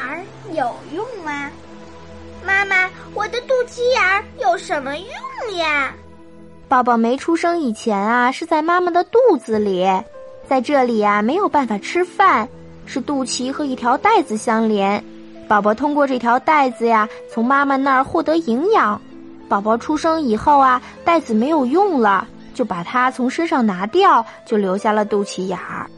儿有用吗？妈妈，我的肚脐眼儿有什么用呀？宝宝没出生以前啊，是在妈妈的肚子里，在这里啊没有办法吃饭，是肚脐和一条带子相连，宝宝通过这条带子呀，从妈妈那儿获得营养。宝宝出生以后啊，带子没有用了，就把它从身上拿掉，就留下了肚脐眼儿。